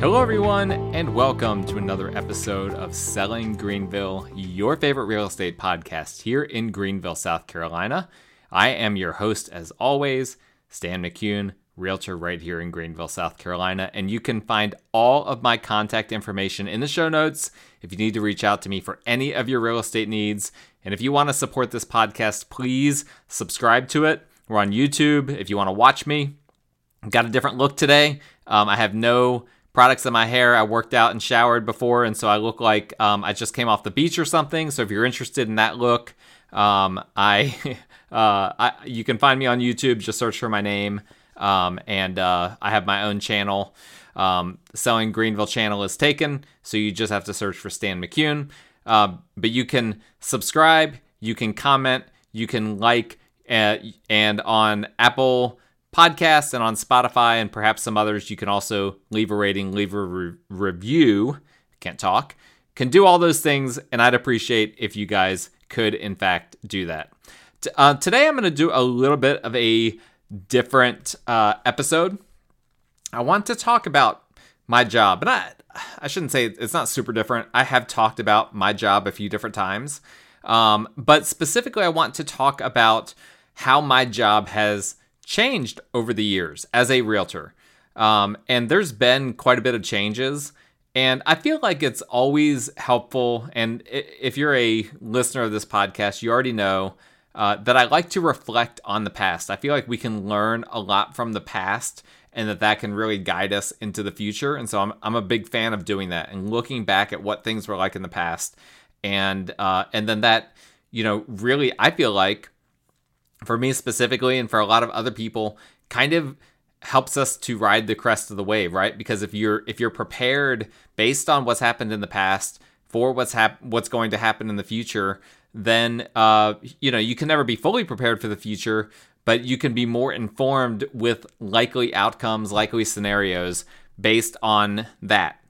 Hello, everyone, and welcome to another episode of Selling Greenville, your favorite real estate podcast here in Greenville, South Carolina. I am your host, as always, Stan McCune, realtor right here in Greenville, South Carolina. And you can find all of my contact information in the show notes if you need to reach out to me for any of your real estate needs. And if you want to support this podcast, please subscribe to it. We're on YouTube. If you want to watch me, got a different look today. Um, I have no products in my hair. I worked out and showered before, and so I look like um, I just came off the beach or something. So if you're interested in that look, um, I, uh, I, you can find me on YouTube. Just search for my name, um, and uh, I have my own channel. Um, Selling Greenville channel is taken, so you just have to search for Stan McCune. Uh, but you can subscribe, you can comment, you can like, uh, and on Apple Podcasts and on Spotify and perhaps some others, you can also leave a rating, leave a re- review. Can't talk. Can do all those things, and I'd appreciate if you guys could, in fact, do that. T- uh, today, I'm going to do a little bit of a different uh, episode. I want to talk about my job, and I I shouldn't say it's not super different. I have talked about my job a few different times, um, but specifically, I want to talk about how my job has changed over the years as a realtor. Um, and there's been quite a bit of changes. And I feel like it's always helpful. And if you're a listener of this podcast, you already know uh, that I like to reflect on the past. I feel like we can learn a lot from the past and that that can really guide us into the future. And so I'm, I'm a big fan of doing that and looking back at what things were like in the past. And, uh, and then that, you know, really, I feel like for me specifically and for a lot of other people kind of helps us to ride the crest of the wave right because if you're if you're prepared based on what's happened in the past for what's hap- what's going to happen in the future then uh, you know you can never be fully prepared for the future but you can be more informed with likely outcomes likely scenarios based on that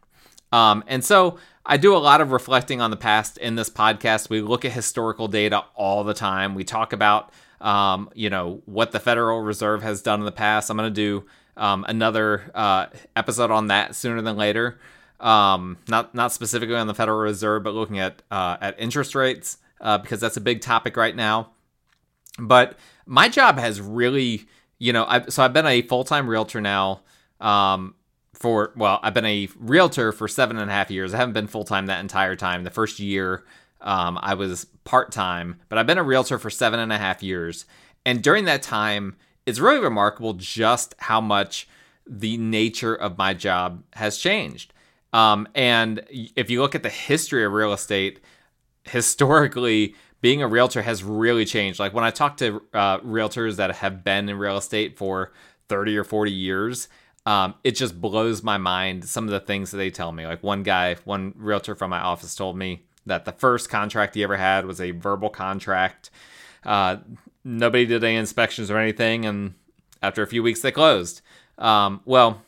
um, and so I do a lot of reflecting on the past in this podcast. We look at historical data all the time. We talk about um, you know, what the Federal Reserve has done in the past. I'm going to do um, another uh, episode on that sooner than later. Um, not not specifically on the Federal Reserve, but looking at uh, at interest rates uh, because that's a big topic right now. But my job has really, you know, I, so I've been a full time realtor now. Um, for well, I've been a realtor for seven and a half years. I haven't been full time that entire time. The first year um, I was part time, but I've been a realtor for seven and a half years. And during that time, it's really remarkable just how much the nature of my job has changed. Um, and if you look at the history of real estate, historically, being a realtor has really changed. Like when I talk to uh, realtors that have been in real estate for 30 or 40 years, um, it just blows my mind some of the things that they tell me. Like one guy, one realtor from my office told me that the first contract he ever had was a verbal contract. Uh, nobody did any inspections or anything, and after a few weeks, they closed. Um, well,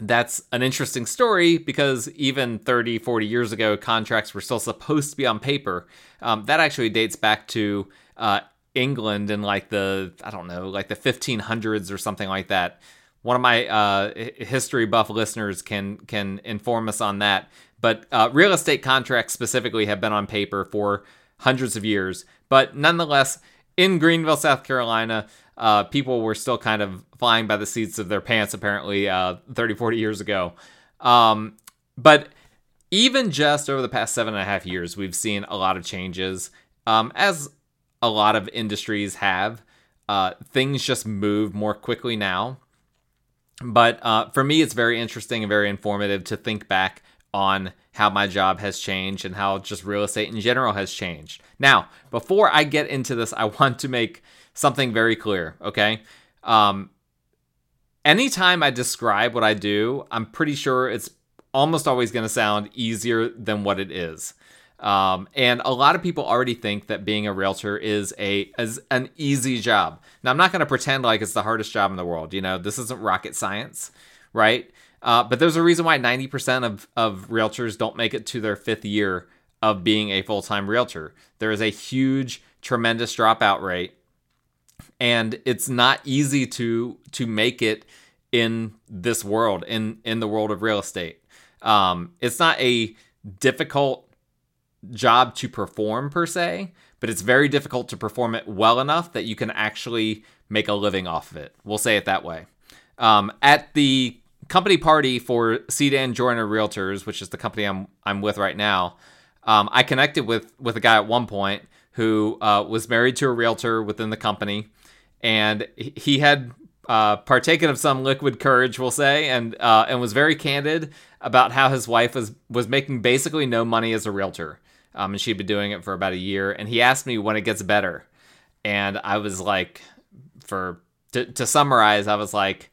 that's an interesting story because even 30, 40 years ago, contracts were still supposed to be on paper. Um, that actually dates back to uh, England in like the, I don't know, like the 1500s or something like that. One of my uh, history buff listeners can can inform us on that. But uh, real estate contracts specifically have been on paper for hundreds of years. But nonetheless, in Greenville, South Carolina, uh, people were still kind of flying by the seats of their pants, apparently, uh, 30, 40 years ago. Um, but even just over the past seven and a half years, we've seen a lot of changes, um, as a lot of industries have. Uh, things just move more quickly now. But uh, for me, it's very interesting and very informative to think back on how my job has changed and how just real estate in general has changed. Now, before I get into this, I want to make something very clear, okay? Um, anytime I describe what I do, I'm pretty sure it's almost always going to sound easier than what it is. Um, and a lot of people already think that being a realtor is a as an easy job. Now, I'm not going to pretend like it's the hardest job in the world. You know, this isn't rocket science, right? Uh, but there's a reason why 90% of, of realtors don't make it to their fifth year of being a full time realtor. There is a huge, tremendous dropout rate, and it's not easy to to make it in this world, in in the world of real estate. Um, it's not a difficult job to perform per se, but it's very difficult to perform it well enough that you can actually make a living off of it. We'll say it that way. Um, at the company party for C. Dan Joyner Realtors, which is the company I'm I'm with right now, um, I connected with with a guy at one point who uh, was married to a realtor within the company, and he had uh, partaken of some liquid courage, we'll say, and uh, and was very candid about how his wife was was making basically no money as a realtor, um, and she'd been doing it for about a year. And he asked me when it gets better, and I was like, for to, to summarize, I was like,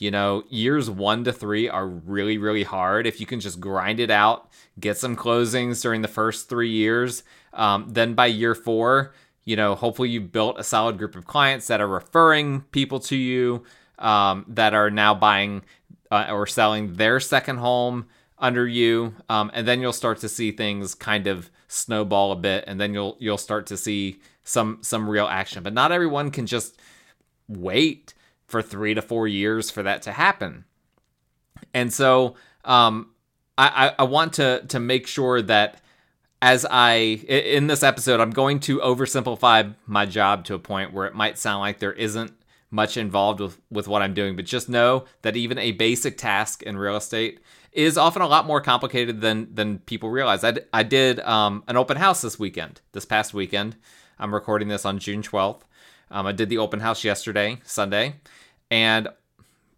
you know, years one to three are really really hard. If you can just grind it out, get some closings during the first three years, um, then by year four you know, hopefully you've built a solid group of clients that are referring people to you um, that are now buying uh, or selling their second home under you, um, and then you'll start to see things kind of snowball a bit, and then you'll you'll start to see some some real action. But not everyone can just wait for three to four years for that to happen, and so um, I, I want to to make sure that as I in this episode, I'm going to oversimplify my job to a point where it might sound like there isn't much involved with with what I'm doing, but just know that even a basic task in real estate is often a lot more complicated than than people realize. I, d- I did um, an open house this weekend, this past weekend. I'm recording this on June 12th. Um, I did the open house yesterday, Sunday, and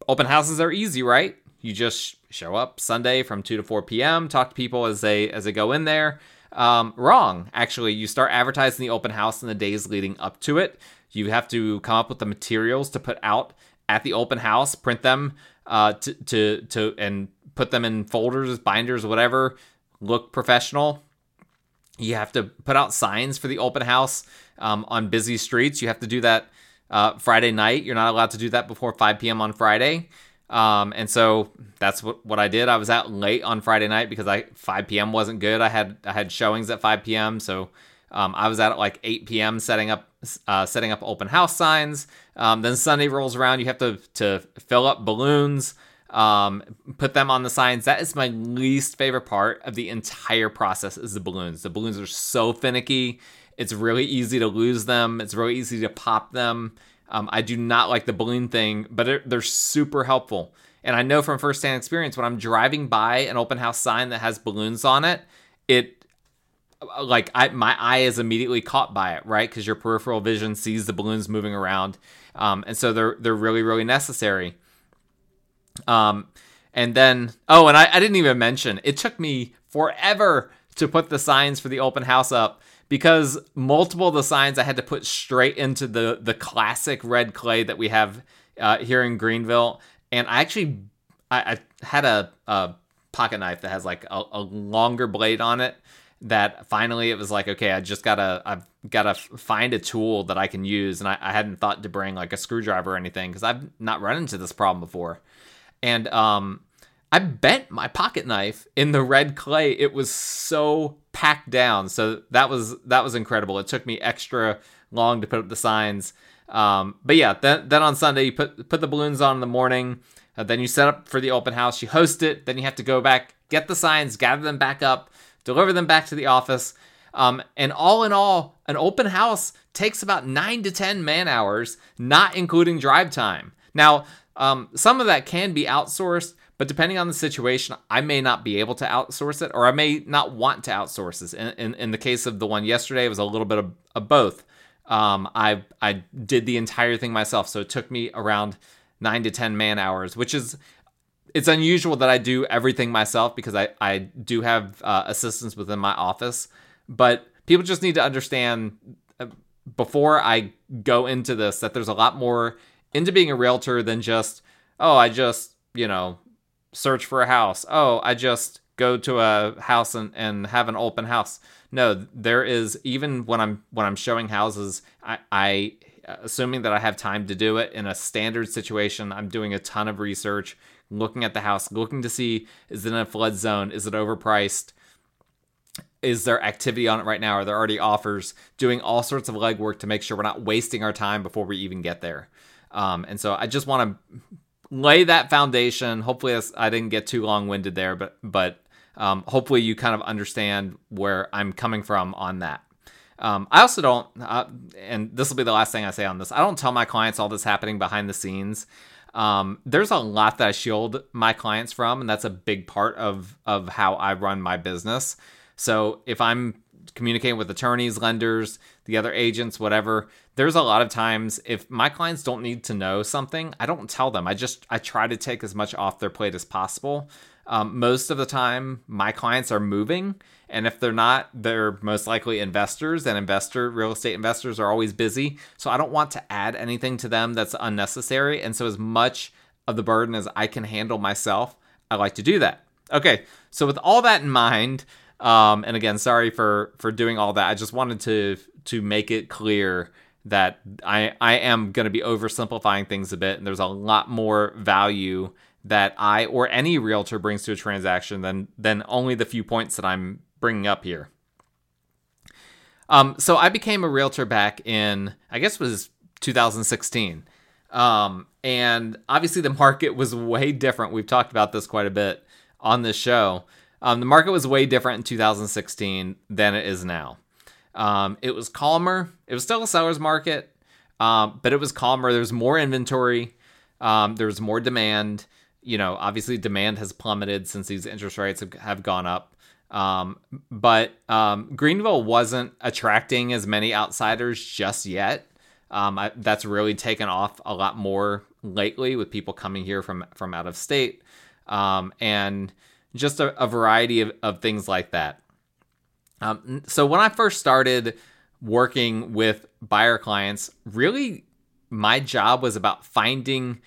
open houses are easy, right? You just show up Sunday from 2 to 4 p.m., talk to people as they as they go in there. Um, wrong, actually. You start advertising the open house in the days leading up to it. You have to come up with the materials to put out at the open house, print them uh, to, to, to, and put them in folders, binders, whatever. Look professional. You have to put out signs for the open house um, on busy streets. You have to do that uh, Friday night. You're not allowed to do that before 5 p.m. on Friday. Um, and so that's what, what I did. I was out late on Friday night because I 5 p.m. wasn't good. I had I had showings at 5 p.m. So um, I was out at like 8 p.m. setting up uh, setting up open house signs. Um, then Sunday rolls around. You have to to fill up balloons, um, put them on the signs. That is my least favorite part of the entire process. Is the balloons. The balloons are so finicky. It's really easy to lose them. It's really easy to pop them. Um, I do not like the balloon thing, but they're, they're super helpful. And I know from firsthand experience when I'm driving by an open house sign that has balloons on it, it like I my eye is immediately caught by it, right? Because your peripheral vision sees the balloons moving around, um, and so they're they're really really necessary. Um, and then oh, and I, I didn't even mention it took me forever to put the signs for the open house up because multiple of the signs I had to put straight into the the classic red clay that we have uh, here in Greenville, and I actually I, I had a, a, pocket knife that has like a, a, longer blade on it. That finally it was like okay, I just gotta I've gotta find a tool that I can use, and I, I hadn't thought to bring like a screwdriver or anything because I've not run into this problem before, and um I bent my pocket knife in the red clay. It was so packed down. So that was that was incredible. It took me extra long to put up the signs. Um, but yeah, then then on Sunday you put put the balloons on in the morning. Uh, then you set up for the open house. You host it. Then you have to go back, get the signs, gather them back up, deliver them back to the office. Um, and all in all, an open house takes about nine to ten man hours, not including drive time. Now, um, some of that can be outsourced, but depending on the situation, I may not be able to outsource it or I may not want to outsource this. In, in, in the case of the one yesterday, it was a little bit of, of both. Um, I, I did the entire thing myself. So it took me around nine to 10 man hours, which is, it's unusual that I do everything myself because I, I do have uh, within my office. But people just need to understand uh, before I go into this that there's a lot more into being a realtor than just, oh, I just, you know, search for a house. Oh, I just go to a house and, and have an open house. No, there is even when I'm when I'm showing houses, I, I assuming that I have time to do it in a standard situation, I'm doing a ton of research, looking at the house, looking to see is it in a flood zone, is it overpriced, is there activity on it right now, are there already offers, doing all sorts of legwork to make sure we're not wasting our time before we even get there. Um, and so I just want to lay that foundation. Hopefully, I didn't get too long winded there, but but um, hopefully you kind of understand where I'm coming from on that. Um, I also don't, uh, and this will be the last thing I say on this. I don't tell my clients all this happening behind the scenes. Um, there's a lot that I shield my clients from, and that's a big part of of how I run my business. So if I'm communicating with attorneys, lenders, the other agents, whatever, there's a lot of times if my clients don't need to know something, I don't tell them. I just I try to take as much off their plate as possible. Um, most of the time, my clients are moving, and if they're not, they're most likely investors, and investor real estate investors are always busy. So I don't want to add anything to them that's unnecessary. And so as much of the burden as I can handle myself, I like to do that. Okay, so with all that in mind, um, and again, sorry for for doing all that. I just wanted to to make it clear that I I am going to be oversimplifying things a bit, and there's a lot more value that I or any realtor brings to a transaction than than only the few points that I'm bringing up here. Um, so I became a realtor back in I guess was 2016, um, and obviously the market was way different. We've talked about this quite a bit on this show. Um, the market was way different in 2016 than it is now. Um, it was calmer. It was still a seller's market, um, but it was calmer. There was more inventory. Um, there was more demand. You know, obviously, demand has plummeted since these interest rates have, have gone up. Um, but um, Greenville wasn't attracting as many outsiders just yet. I, that's really taken off a lot more lately with people coming here from from out of state, and just a, a variety of, of things like that. Um, so when I first started working with buyer clients, really my job was about finding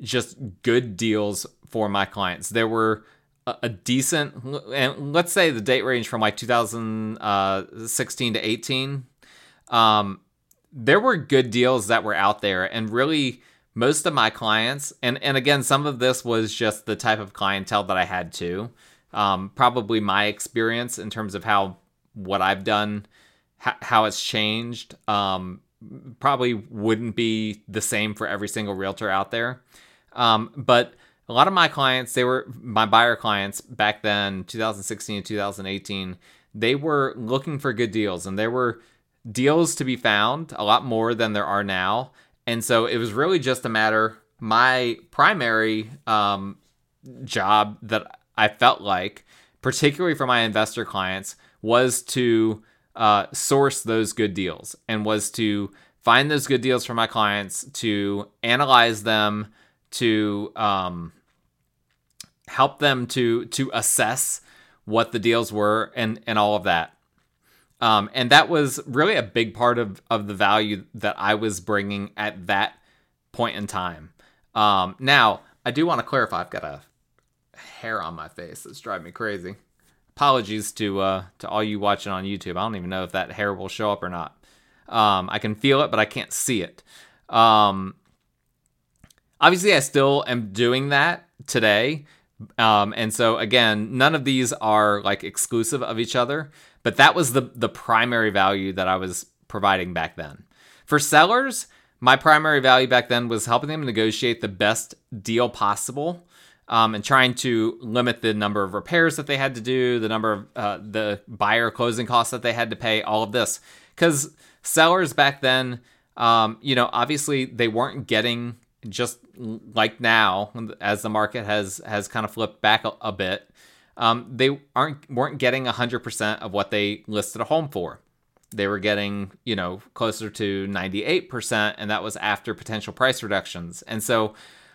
just good deals for my clients. There were a, decent, and let's say the date range from like 2016 uh, to 18. Um, there were good deals that were out there, and really most of my clients, and and again, some of this was just the type of clientele that I had too. Um, probably my experience in terms of how what I've done, how it's changed, um, probably wouldn't be the same for every single realtor out there. Um, but a lot of my clients, they were my buyer clients back then, 2016 and 2018, they were looking for good deals and there were deals to be found, a lot more than there are now. And so it was really just a matter, my primary um, job that I felt like, particularly for my investor clients, was to uh, source those good deals and was to find those good deals for my clients, to analyze them, to um, help them to to assess what the deals were and and all of that. Um, and that was really a big part of of the value that I was bringing at that point in time. Um, now I do want to clarify. I've got a hair on my face that's driving me crazy apologies to uh, to all you watching on YouTube. I don't even know if that hair will show up or not. Um, I can feel it, but I can't see it. Um, obviously, I still am doing that today. Um, and so again, none of these are like exclusive of each other, but that was the the primary value that I was providing back then. For sellers, my primary value back then was helping them negotiate the best deal possible um, and trying to limit the number of repairs that they had to do, the number of uh, the buyer closing costs that they had to pay, all of this. Because sellers back then, um, you know, obviously they weren't getting just like now as the market has has kind of flipped back a, a bit. Um, they aren't weren't getting 100% of what they listed a home for. They were getting, you know, closer to 98%, and that was after potential price reductions. And so,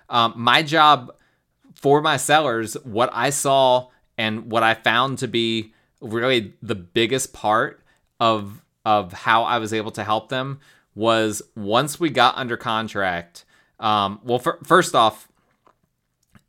um, my job for my sellers, what I saw and what I found to be really the biggest part of of how I was able to help them was once we got under contract. Um, well, for, first off,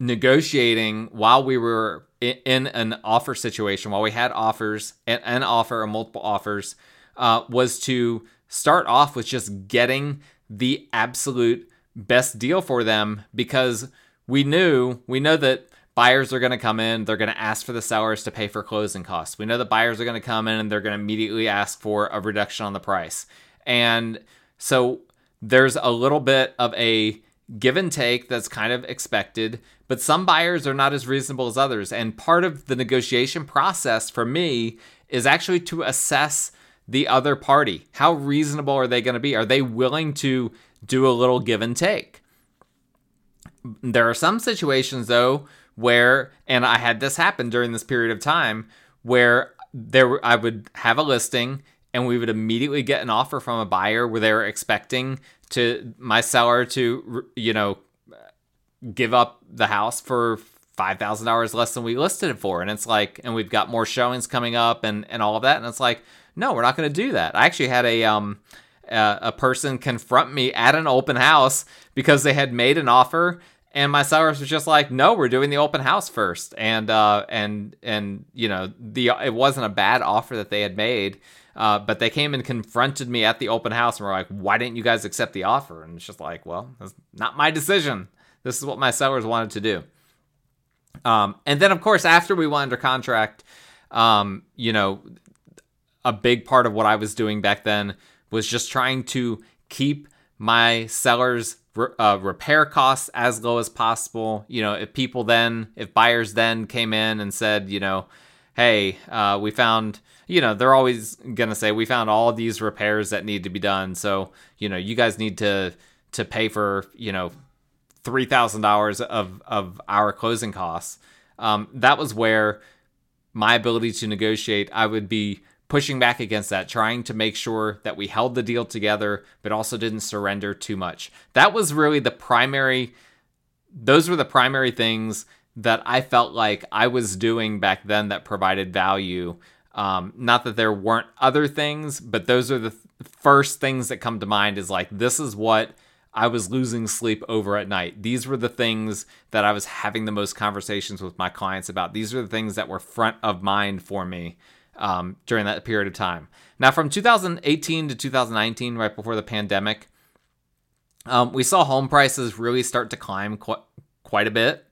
negotiating while we were in, an offer situation, while we had offers, an, an offer or multiple offers, uh, was to start off with just getting the absolute best deal for them because we knew we know that buyers are going to come in they're going to ask for the sellers to pay for closing costs. We know that buyers are going to come in and they're going to immediately ask for a reduction on the price. And so there's a little bit of a give and take that's kind of expected, but some buyers are not as reasonable as others. And part of the negotiation process for me is actually to assess the other party. How reasonable are they going to be? Are they willing to do a little give and take? There are some situations, though, where, and I had this happen during this period of time, where there I would have a listing and we would immediately get an offer from a buyer where they were expecting to my seller to you know give up the house for five thousand dollars less than we listed it for, and it's like, and we've got more showings coming up and and all of that, and it's like, no, we're not going to do that. I actually had a um a, a person confront me at an open house because they had made an offer. And my sellers was just like no we're doing the open house first. And uh and and you know the it wasn't a bad offer that they had made uh, but they came and confronted me at the open house and were like, why didn't you guys accept the offer? And it's just like, well, that's not my decision. This is what my sellers wanted to do. Um, and then, of course, after we went under contract, um, you know, a big part of what I was doing back then was just trying to keep my sellers' uh, repair costs as low as possible. You know, if people then, if buyers then came in and said, you know, hey, uh, we found you know, they're always gonna say we found all these repairs that need to be done. So, you know, you guys need to to pay for, you know, three thousand dollars of of our closing costs. Um, that was where my ability to negotiate, I would be pushing back against that, trying to make sure that we held the deal together, but also didn't surrender too much. That was really the primary, those were the primary things that I felt like I was doing back then that provided value um, not that there weren't other things, but those are the th- first things that come to mind is like, this is what I was losing sleep over at night. These were the things that I was having the most conversations with my clients about. These are the things that were front of mind for me um, during that period of time. Now, from 2018 to 2019, right before the pandemic, um, we saw home prices really start to climb qu- quite a bit.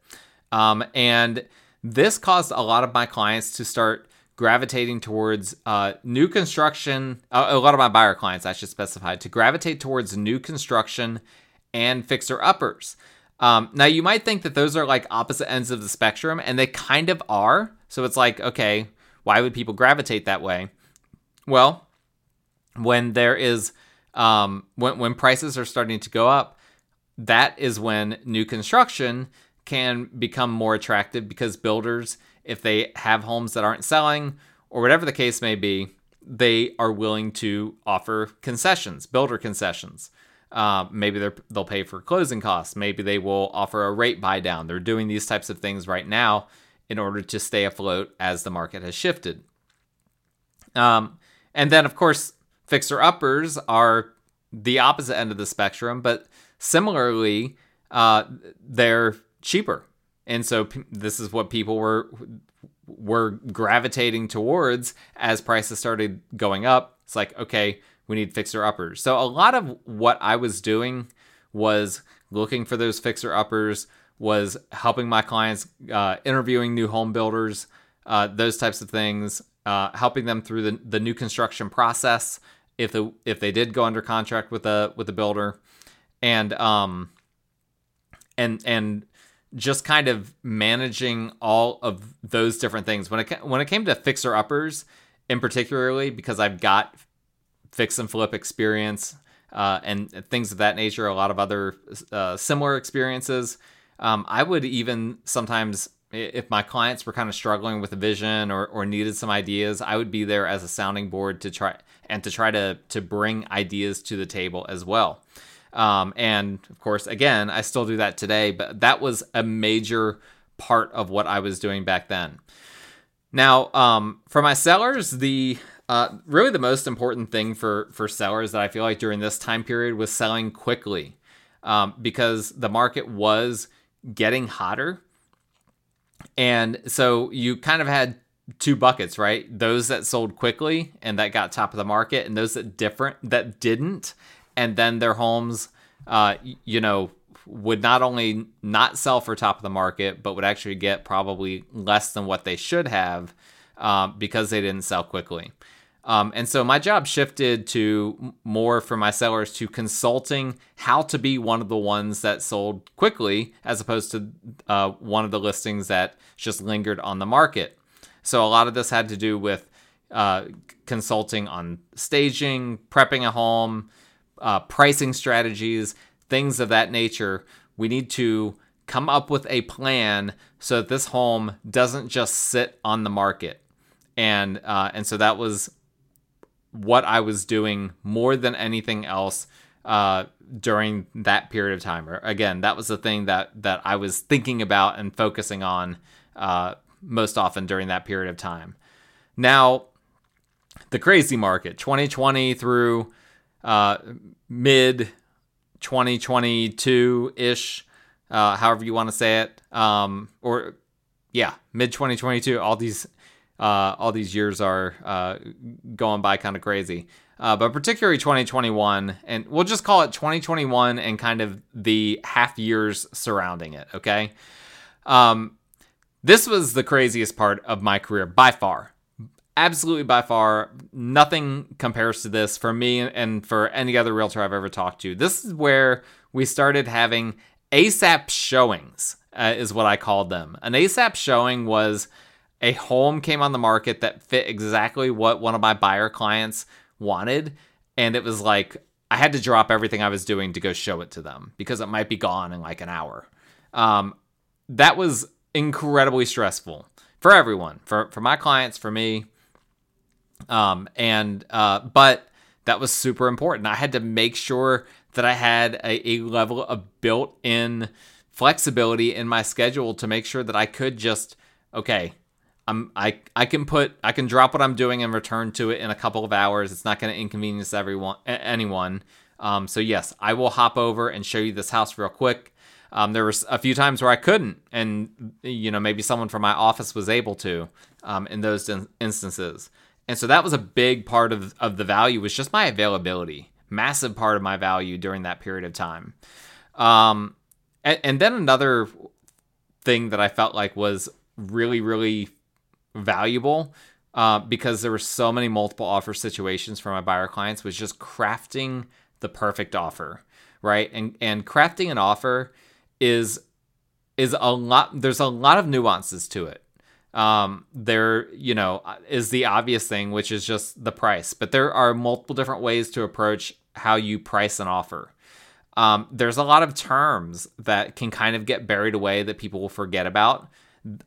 Um, and this caused a lot of my clients to start gravitating towards uh, new construction. Uh, a lot of my buyer clients, I should specify, to gravitate towards new construction and fixer uppers. Um, now, you might think that those are like opposite ends of the spectrum, and they kind of are. So it's like, okay, why would people gravitate that way? Well, when there is um, when when prices are starting to go up, that is when new construction can become more attractive because builders if they have homes that aren't selling or whatever the case may be, they are willing to offer concessions, builder concessions. Uh, maybe they'll pay for closing costs. Maybe they will offer a rate buy down. They're doing these types of things right now in order to stay afloat as the market has shifted. Um, and then, of course, fixer uppers are the opposite end of the spectrum, but similarly, uh, they're cheaper and so p- this is what people were were gravitating towards as prices started going up. It's like, okay, we need fixer uppers. So a lot of what I was doing was looking for those fixer uppers, was helping my clients, uh, interviewing new home builders, uh, those types of things, uh, helping them through the, the new construction process if the if they did go under contract with a with a builder, and um and and just kind of managing all of those different things. When it when it came to fixer uppers, in particularly because I've got fix and flip experience uh, and things of that nature, a lot of other uh, similar experiences. Um, I would even sometimes, if my clients were kind of struggling with a vision or, or needed some ideas, I would be there as a sounding board to try and to try to to bring ideas to the table as well. Um, and of course, again, I still do that today, but that was a major part of what I was doing back then. Now, um, for my sellers, the uh, really the most important thing for for sellers that I feel like during this time period was selling quickly, um, because the market was getting hotter, and so you kind of had two buckets, right? Those that sold quickly and that got top of the market, and those that different that didn't and then their homes, uh, you know, would not only not sell for top of the market, but would actually get probably less than what they should have uh, because they didn't sell quickly. Um, and so my job shifted to more for my sellers to consulting how to be one of the ones that sold quickly as opposed to uh, one of the listings that just lingered on the market. So a lot of this had to do with uh, consulting on staging, prepping a home, uh, pricing strategies, things of that nature. We need to come up with a plan so that this home doesn't just sit on the market. And uh, and so that was what I was doing more than anything else uh, during that period of time. Or again, that was the thing that that I was thinking about and focusing on uh, most often during that period of time. Now, the crazy market, 2020 through uh, mid 2022 ish, uh, however you want to say it, um, or yeah, mid 2022. All these uh, all these years are uh, going by kind of crazy. Uh, but particularly 2021, and we'll just call it 2021 and kind of the half years surrounding it, okay? Um, this was the craziest part of my career by far. Absolutely by far. Nothing compares to this for me and for any other realtor I've ever talked to. This is where we started having ASAP showings, uh, is what I called them. An ASAP showing was a home came on the market that fit exactly what one of my buyer clients wanted. And it was like, I had to drop everything I was doing to go show it to them because it might be gone in like an hour. Um, that was incredibly stressful for everyone, for, for my clients, for me. Um, and, uh, but that was super important. I had to make sure that I had a, a level of built in flexibility in my schedule to make sure that I could just, okay, I'm I I can put I can drop what I'm doing and return to it in a couple of hours. It's not going to inconvenience everyone anyone. Um, so yes, I will hop over and show you this house real quick. Um, there was a few times where I couldn't, and you know maybe someone from my office was able to um, in those in- instances. And so that was a big part of of the value was just my availability, massive part of my value during that period of time. Um, and, and then another thing that I felt like was really really valuable uh, because there were so many multiple offer situations for my buyer clients was just crafting the perfect offer, right? And and crafting an offer is is a lot. There's a lot of nuances to it. Um, there, you know, is the obvious thing, which is just the price, but there are multiple different ways to approach how you price an offer. Um, there's a lot of terms that can kind of get buried away that people will forget about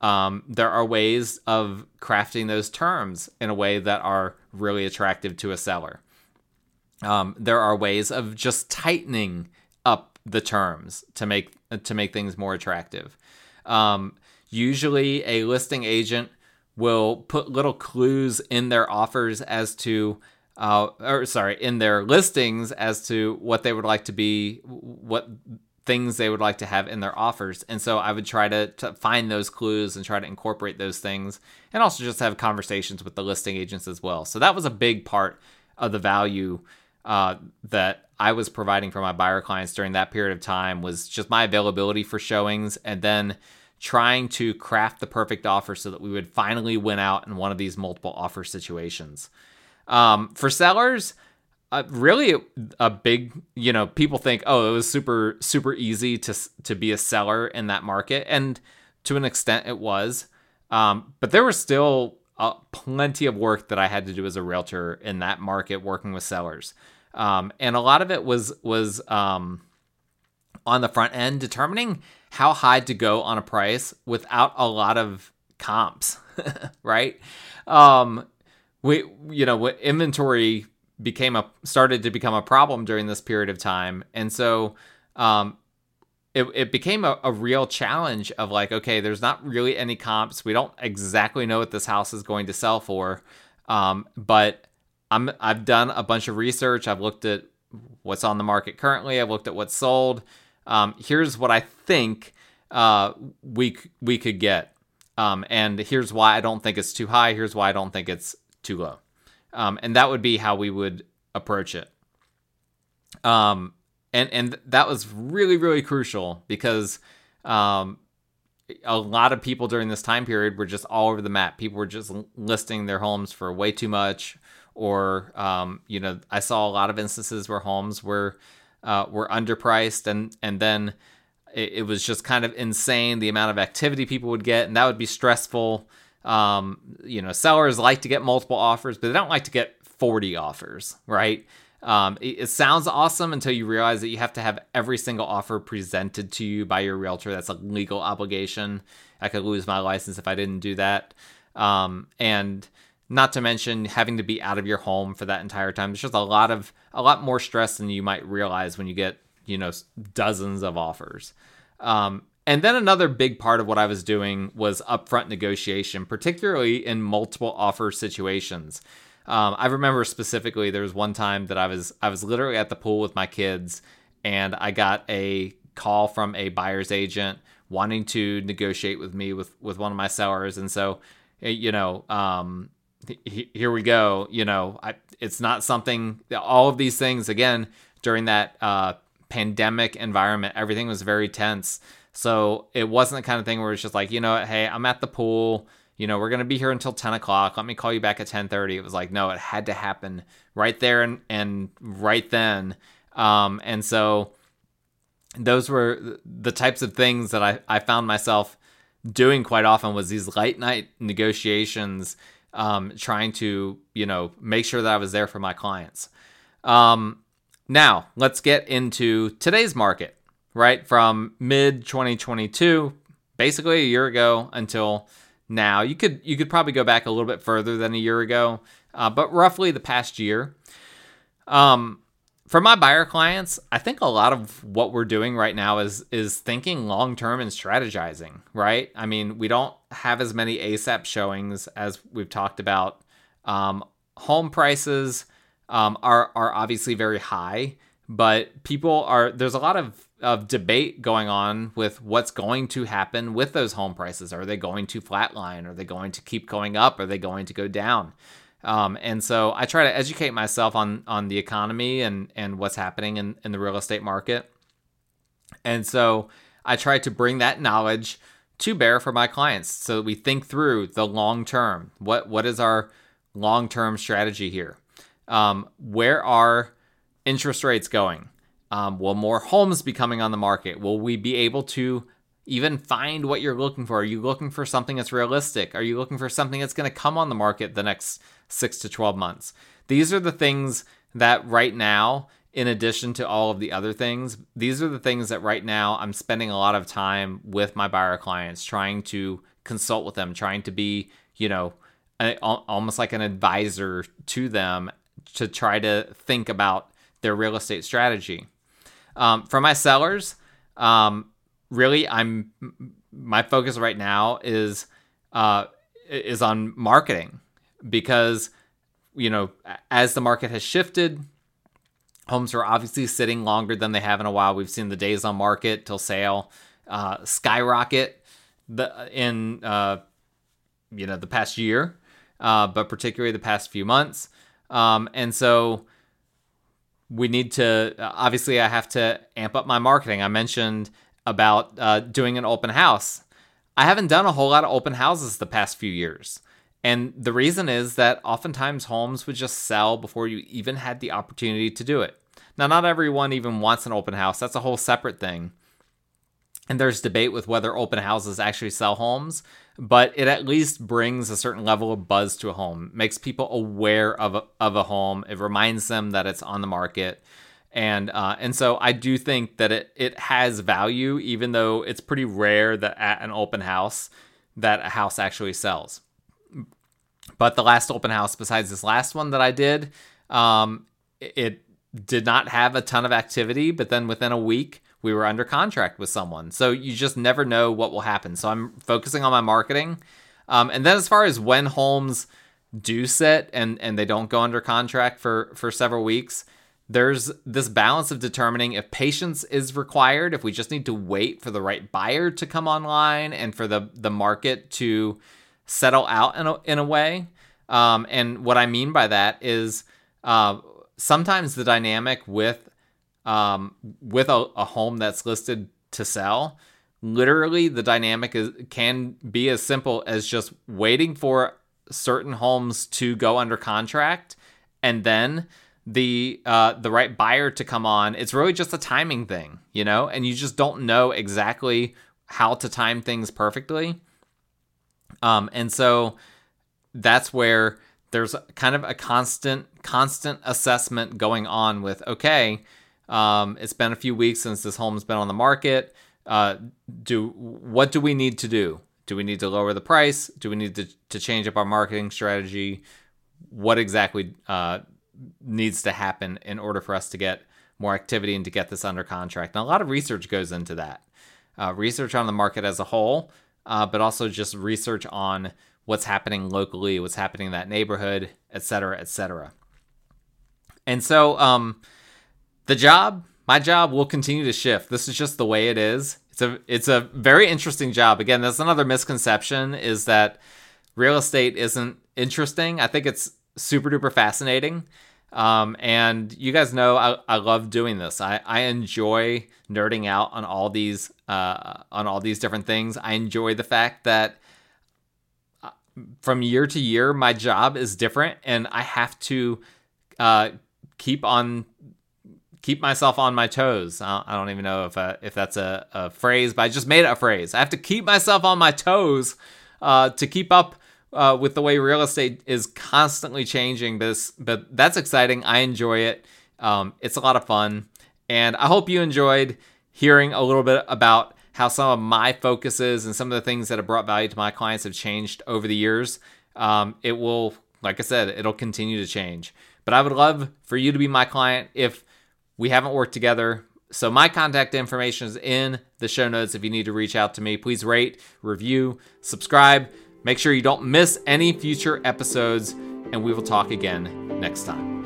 um, there are ways of crafting those terms in a way that are really attractive to a seller. Um, there are ways of just tightening up the terms to make to make things more attractive. Um, usually, a listing agent will put little clues in their offers as to uh, or sorry, in their listings as to what they would like to be, what things they would like to have in their offers. And so I would try to, to find those clues and try to incorporate those things and also just have conversations with the listing agents as well. So that was a big part of the value uh, that I was providing for my buyer clients during that period of time was just my availability for showings and then trying to craft the perfect offer so that we would finally win out in one of these multiple offer situations. Um, for sellers, uh, really a big you know people think oh it was super super easy to to be a seller in that market and to an extent it was um, but there was still uh, plenty of work that i had to do as a realtor in that market working with sellers um, and a lot of it was was um, on the front end determining how high to go on a price without a lot of comps right um, we you know inventory became a started to become a problem during this period of time, and so um, it, it became a, a real challenge of like, okay, there's not really any comps. We don't exactly know what this house is going to sell for, um, but I'm I've done a bunch of research. I've looked at what's on the market currently. I've looked at what's sold. Um, here's what I think uh, we we could get, um, and here's why I don't think it's too high. Here's why I don't think it's too low. Um, and that would be how we would approach it. Um, and and that was really really crucial because um, a lot of people during this time period were just all over the map. People were just listing their homes for way too much, or um, you know, I saw a lot of instances where homes were uh, were underpriced, and and then it, it, was just kind of insane the amount of activity people would get, and that would be stressful. Um, you know, sellers like to get multiple offers, but they don't like to get 40 offers, right? Um, it, it, sounds awesome until you realize that you have to have every single offer presented to you by your realtor. That's a legal obligation. I could lose my license if I didn't do that. Um, and not to mention having to be out of your home for that entire time. It's just a lot of a lot more stress than you might realize when you get you know dozens of offers. Um, and then another big part of what I was doing was upfront negotiation, particularly in multiple offer situations. Um, I remember specifically there was one time that I was I was literally at the pool with my kids, and I got a call from a buyer's agent wanting to negotiate with me with with one of my sellers, and so eh, you know. Um, here we go. You know, I, it's not something. All of these things again during that uh, pandemic environment, everything was very tense. So it wasn't the kind of thing where it's just like, you know, hey, I'm at the pool you know, we're gonna be here until 10 o'clock. Let me call you back at 10:30. It was like, no, it had to happen right there and, and right then. Um, and so those were the types of things that I, I found myself doing quite often was these late night negotiations, um, trying to, you know, make sure that I was there for my clients. Um, now let's get into today's market, right? From mid 2022, basically a year ago until now. You could you could probably go back a little bit further than a year ago, uh, but roughly the past year. Um, for my buyer clients, I think a lot of what we're doing right now is is thinking long term and strategizing. Right? I mean, we don't have as many ASAP showings as we've talked about. Um, home prices um, are are obviously very high, but people are there's a lot of of debate going on with what's going to happen with those home prices. Are they going to flatline? Are they going to keep going up? Are they going to go down? Um, and so I try to educate myself on on the economy and and what's happening in, in the real estate market. And so I try to bring that knowledge to bear for my clients so that we think through the long term. What what is our long term strategy here? Um, where are interest rates going? Um, will more homes be coming on the market? Will we be able to even find what you're looking for? Are you looking for something that's realistic? Are you looking for something that's going to come on the market the next six to 12 months? These are the things that right now, in addition to all of the other things, these are the things that right now I'm spending a lot of time with my buyer clients, trying to consult with them, trying to be, you know, a, almost like an advisor to them to try to think about their real estate strategy. Um, for my sellers, um, really, I'm my focus right now is uh, is on marketing because you know as the market has shifted, homes are obviously sitting longer than they have in a while. We've seen the days on market till sale uh, skyrocket the in uh, you know the past year, uh, but particularly the past few months. Um, and so we need to obviously I have to amp up my marketing. I mentioned about uh, doing an open house. I haven't done a whole lot of open houses the past few years. And the reason is that oftentimes homes would just sell before you even had the opportunity to do it. Now, not everyone even wants an open house. That's a whole separate thing. And there's debate with whether open houses actually sell homes, but it at least brings a certain level of buzz to a home, makes people aware of a, of a home. It reminds them that it's on the market. And uh, and so I do think that it, it has value, even though it's pretty rare that at an open house that a house actually sells. But the last open house, besides this last one that I did, um, it did not have a ton of activity. But then within a week, we were under contract with someone. So you just never know what will happen. So I'm focusing on my marketing. Um, and then as far as when homes do sit and and they don't go under contract for for several weeks, there's this balance of determining if patience is required, if we just need to wait for the right buyer to come online and for the the market to settle out in a, in a way. Um, and what I mean by that is uh, sometimes the dynamic with um, with a, a home that's listed to sell, literally the dynamic is can be as simple as just waiting for certain homes to go under contract and then the uh, the right buyer to come on. It's really just a timing thing, you know, and you just don't know exactly how to time things perfectly. Um, and so that's where there's kind of a constant constant assessment going on with okay, um, it's been a few weeks since this home's been on the market. Uh, do what do we need to do? Do we need to lower the price? Do we need to, to change up our marketing strategy? What exactly uh, needs to happen in order for us to get more activity and to get this under contract. And a lot of research goes into that. Uh, research on the market as a whole, uh, but also just research on what's happening locally, what's happening in that neighborhood, et cetera, et cetera. And so um, the job, my job will continue to shift. This is just the way it is. It's a it's a very interesting job. Again, that's another misconception is that real estate isn't interesting. I think it's super duper fascinating. Um, and you guys know I, I love doing this. I, I enjoy nerding out on all these uh, on all these different things. I enjoy the fact that uh, from year to year, my job is different, and I have to uh, keep on keep myself on my toes. I don't even know if uh, if that's a, a, phrase, but I just made it a phrase. I have to keep myself on my toes uh, to keep up uh, with the way real estate is constantly changing. This, but that's exciting. I enjoy it. Um, it's a lot of fun, and I hope you enjoyed hearing a little bit about how some of my focuses and some of the things that have brought value to my clients have changed over the years. Um, it will, like I said, it'll continue to change. But I would love for you to be my client if we haven't worked together. So my contact information is in the show notes if you need to reach out to me. Please rate, review, subscribe. Make sure you don't miss any future episodes, and we will talk again next time.